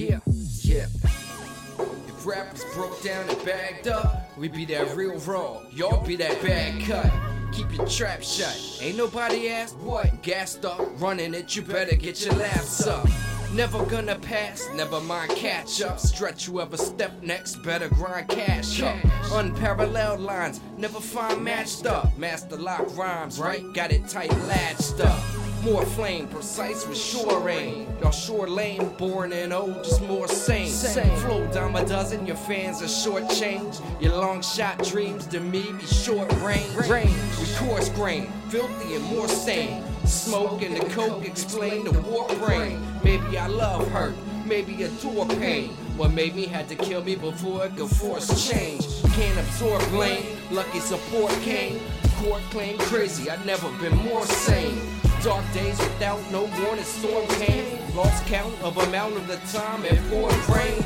Yeah, yeah. If rap rappers broke down and bagged up, we be that real raw. Y'all be that bad cut. Keep your trap shut. Ain't nobody asked what. Gassed up, running it, you better get your laughs up. Never gonna pass, never mind catch up. Stretch whoever step next, better grind cash up. Unparalleled lines, never find matched up. Master lock rhymes, right? Got it tight latched up. More flame, precise with sure aim. Y'all sure lame, born and old, just more sane. Same flow, dime a dozen, your fans are short change. Your long shot dreams to me be short range. Range, we coarse grain, filthy and more sane. Smoke and the coke explain the war brain. Maybe I love hurt, maybe adore pain. What made me had to kill me before it could force change. Can't absorb blame, lucky support came. Court claim crazy, I'd never been more sane. Dark days without no warning, storm came. Lost count of amount of the time and poured rain.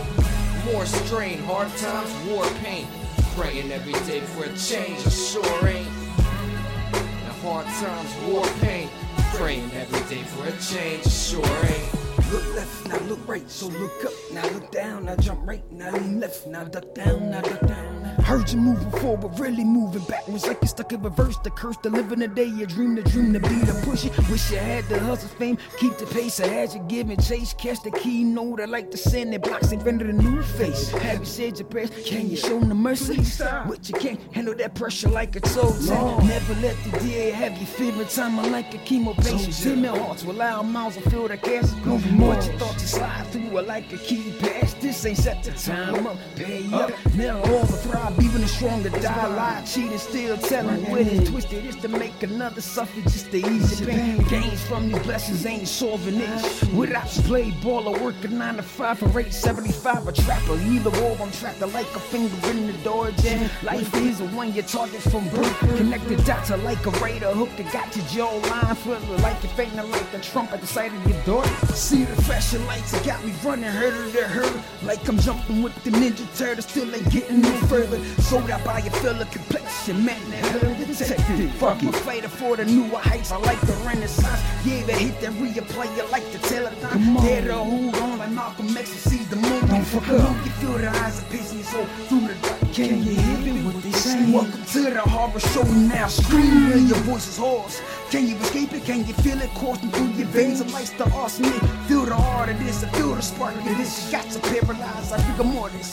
More strain, hard times, war pain. Praying every day for a change, I sure ain't. The hard times, war pain. Praying every day for a change, I sure ain't. Right, so look up, now look down, now jump right, now lean left, now duck down, now duck down. Heard you moving forward, really moving backwards like you stuck in reverse. The curse to live in the day, your dream, the dream to be the push it. Wish you had the hustle fame, keep the pace. I had you giving chase, catch the keynote. I like the send that blocks invented a new face. Have you said your prayers? Can you show them mercy? But you can't handle that pressure like a soldier. Never let the DA have you feeling time I like a chemo patient. Ten hearts with loud mouths and feel the gas. No more. What you thought you slide through it like a key pass. This ain't set the time up. Pay up. Never all the thrive, even the stronger die. Lie, cheat, and still telling when it's twisted. It's to make another suffer just to ease your pain. From these blessings ain't solving it. Without play ball or working 9 to 5 for 875 a trapper. Either or, I'm trapped like a finger in the door jam. Life is a one you target from birth. Connected dots are like a radar hook that got your jaw line. Thriller like you're like a trump at the sight of your door. See the flashing lights that got me running hurdle to hurdle. Like I'm jumping with the Ninja Turtle, still ain't getting no further. Sold out by a fella complexion, man, that hell detective. Fuck it. Fighter for the newer heights, I like the renaissance. Yeah, they hit that replay, you like the telethon. There to hold on like Malcolm X and sees the moon. Don't fuck up. You feel the eyes of your soul through the dark. Can you hear me what they saying? Welcome to the horror show now. Scream your voice is hoarse. Can you escape it? Can you feel it coursing through your veins? It lights the arsenic. Feel the heart of this, I feel the spark of this. You got to paralyze like rigor mortis.